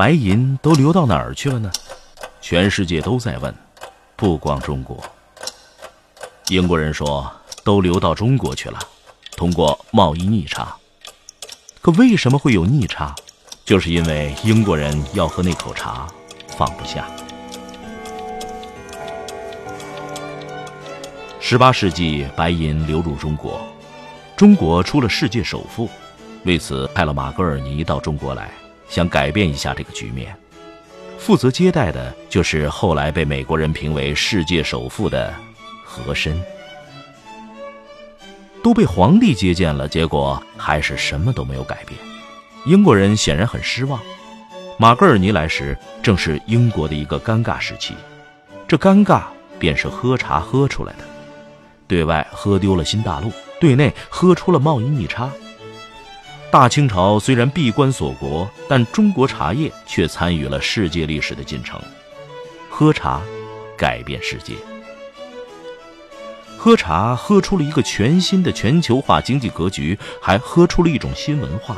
白银都流到哪儿去了呢？全世界都在问，不光中国。英国人说都流到中国去了，通过贸易逆差。可为什么会有逆差？就是因为英国人要喝那口茶，放不下。十八世纪，白银流入中国，中国出了世界首富，为此派了马格尔尼到中国来，想改变一下这个局面。负责接待的就是后来被美国人评为世界首富的和珅。都被皇帝接见了，结果还是什么都没有改变。英国人显然很失望。马格尔尼来时，正是英国的一个尴尬时期，这尴尬便是喝茶喝出来的。对外喝丢了新大陆，对内喝出了贸易逆差。大清朝虽然闭关锁国，但中国茶叶却参与了世界历史的进程。喝茶，改变世界。喝茶喝出了一个全新的全球化经济格局，还喝出了一种新文化。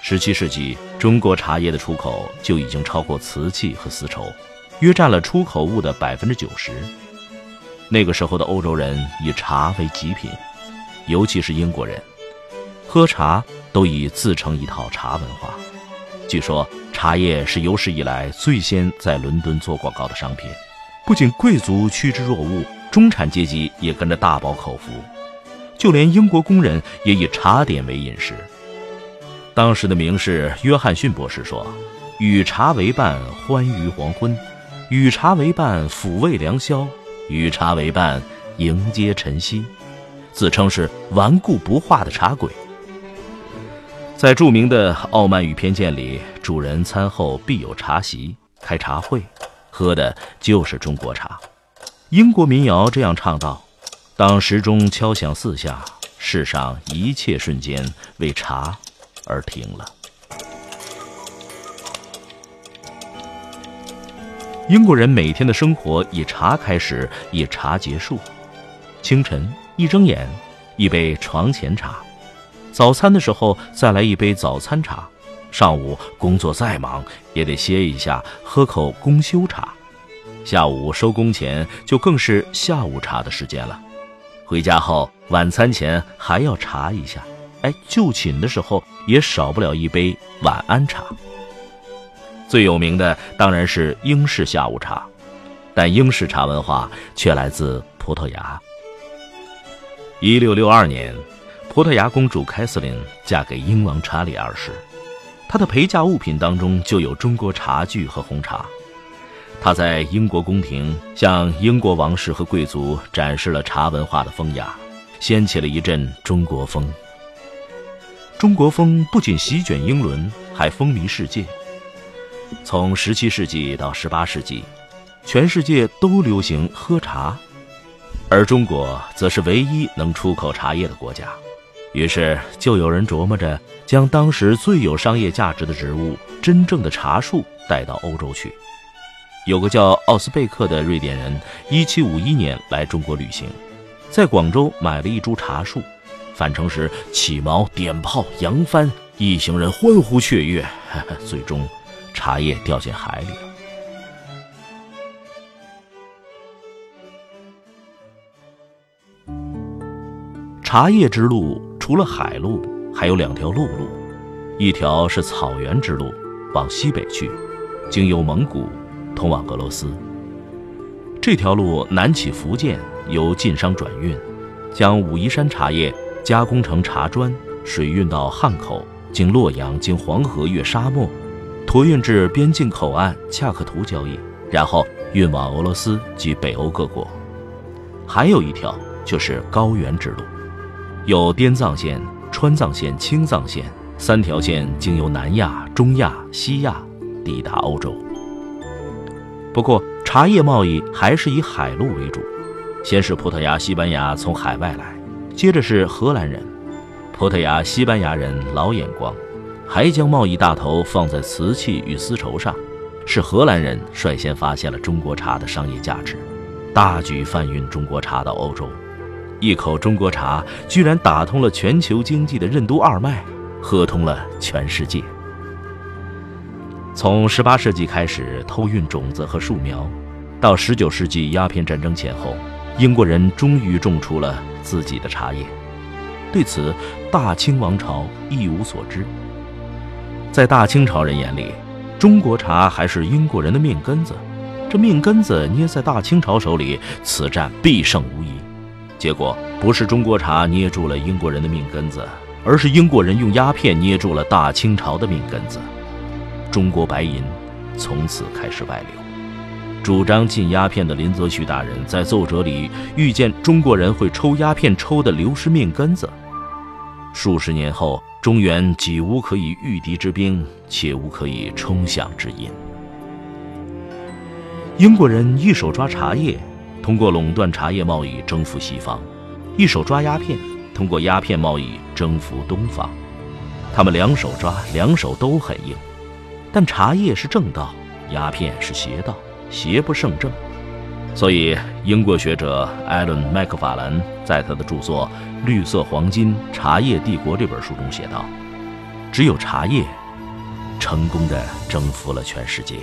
十七世纪，中国茶叶的出口就已经超过瓷器和丝绸，约占了出口物的百分之九十。那个时候的欧洲人以茶为极品，尤其是英国人，喝茶都已自成一套茶文化。据说茶叶是有史以来最先在伦敦做广告的商品，不仅贵族趋之若鹜，中产阶级也跟着大饱口福，就连英国工人也以茶点为饮食。当时的名士约翰逊博士说：“与茶为伴，欢愉黄昏；与茶为伴，抚慰良宵。”与茶为伴，迎接晨曦，自称是顽固不化的茶鬼。在著名的《傲慢与偏见》里，主人餐后必有茶席，开茶会，喝的就是中国茶。英国民谣这样唱道：“当时钟敲响四下，世上一切瞬间为茶而停了。”英国人每天的生活以茶开始，以茶结束。清晨一睁眼，一杯床前茶；早餐的时候再来一杯早餐茶；上午工作再忙，也得歇一下，喝口公休茶；下午收工前就更是下午茶的时间了。回家后晚餐前还要茶一下。哎，就寝的时候也少不了一杯晚安茶。最有名的当然是英式下午茶，但英式茶文化却来自葡萄牙。一六六二年，葡萄牙公主凯瑟琳嫁给英王查理二世，她的陪嫁物品当中就有中国茶具和红茶。她在英国宫廷向英国王室和贵族展示了茶文化的风雅，掀起了一阵中国风。中国风不仅席卷英伦，还风靡世界。从十七世纪到十八世纪，全世界都流行喝茶，而中国则是唯一能出口茶叶的国家。于是就有人琢磨着将当时最有商业价值的植物——真正的茶树带到欧洲去。有个叫奥斯贝克的瑞典人，一七五一年来中国旅行，在广州买了一株茶树，返程时起锚、点炮、扬帆，一行人欢呼雀跃，最终。茶叶掉进海里了。茶叶之路除了海路，还有两条陆路，一条是草原之路，往西北去，经由蒙古，通往俄罗斯。这条路南起福建，由晋商转运，将武夷山茶叶加工成茶砖，水运到汉口，经洛阳，经黄河，越沙漠。托运至边境口岸恰克图交易，然后运往俄罗斯及北欧各国。还有一条就是高原之路，有滇藏线、川藏线、青藏线三条线，经由南亚、中亚、西亚抵达欧洲。不过，茶叶贸易还是以海路为主，先是葡萄牙、西班牙从海外来，接着是荷兰人。葡萄牙、西班牙人老眼光。还将贸易大头放在瓷器与丝绸上，是荷兰人率先发现了中国茶的商业价值，大举贩运中国茶到欧洲。一口中国茶居然打通了全球经济的任督二脉，喝通了全世界。从18世纪开始偷运种子和树苗，到19世纪鸦片战争前后，英国人终于种出了自己的茶叶。对此，大清王朝一无所知。在大清朝人眼里，中国茶还是英国人的命根子，这命根子捏在大清朝手里，此战必胜无疑。结果不是中国茶捏住了英国人的命根子，而是英国人用鸦片捏住了大清朝的命根子。中国白银从此开始外流。主张禁鸦片的林则徐大人在奏折里预见中国人会抽鸦片抽的流失命根子。数十年后，中原几无可以御敌之兵，且无可以冲饷之银。英国人一手抓茶叶，通过垄断茶叶贸易征服西方；一手抓鸦片，通过鸦片贸易征服东方。他们两手抓，两手都很硬。但茶叶是正道，鸦片是邪道，邪不胜正。所以，英国学者艾伦·麦克法兰在他的著作《绿色黄金：茶叶帝国》这本书中写道：“只有茶叶，成功的征服了全世界。”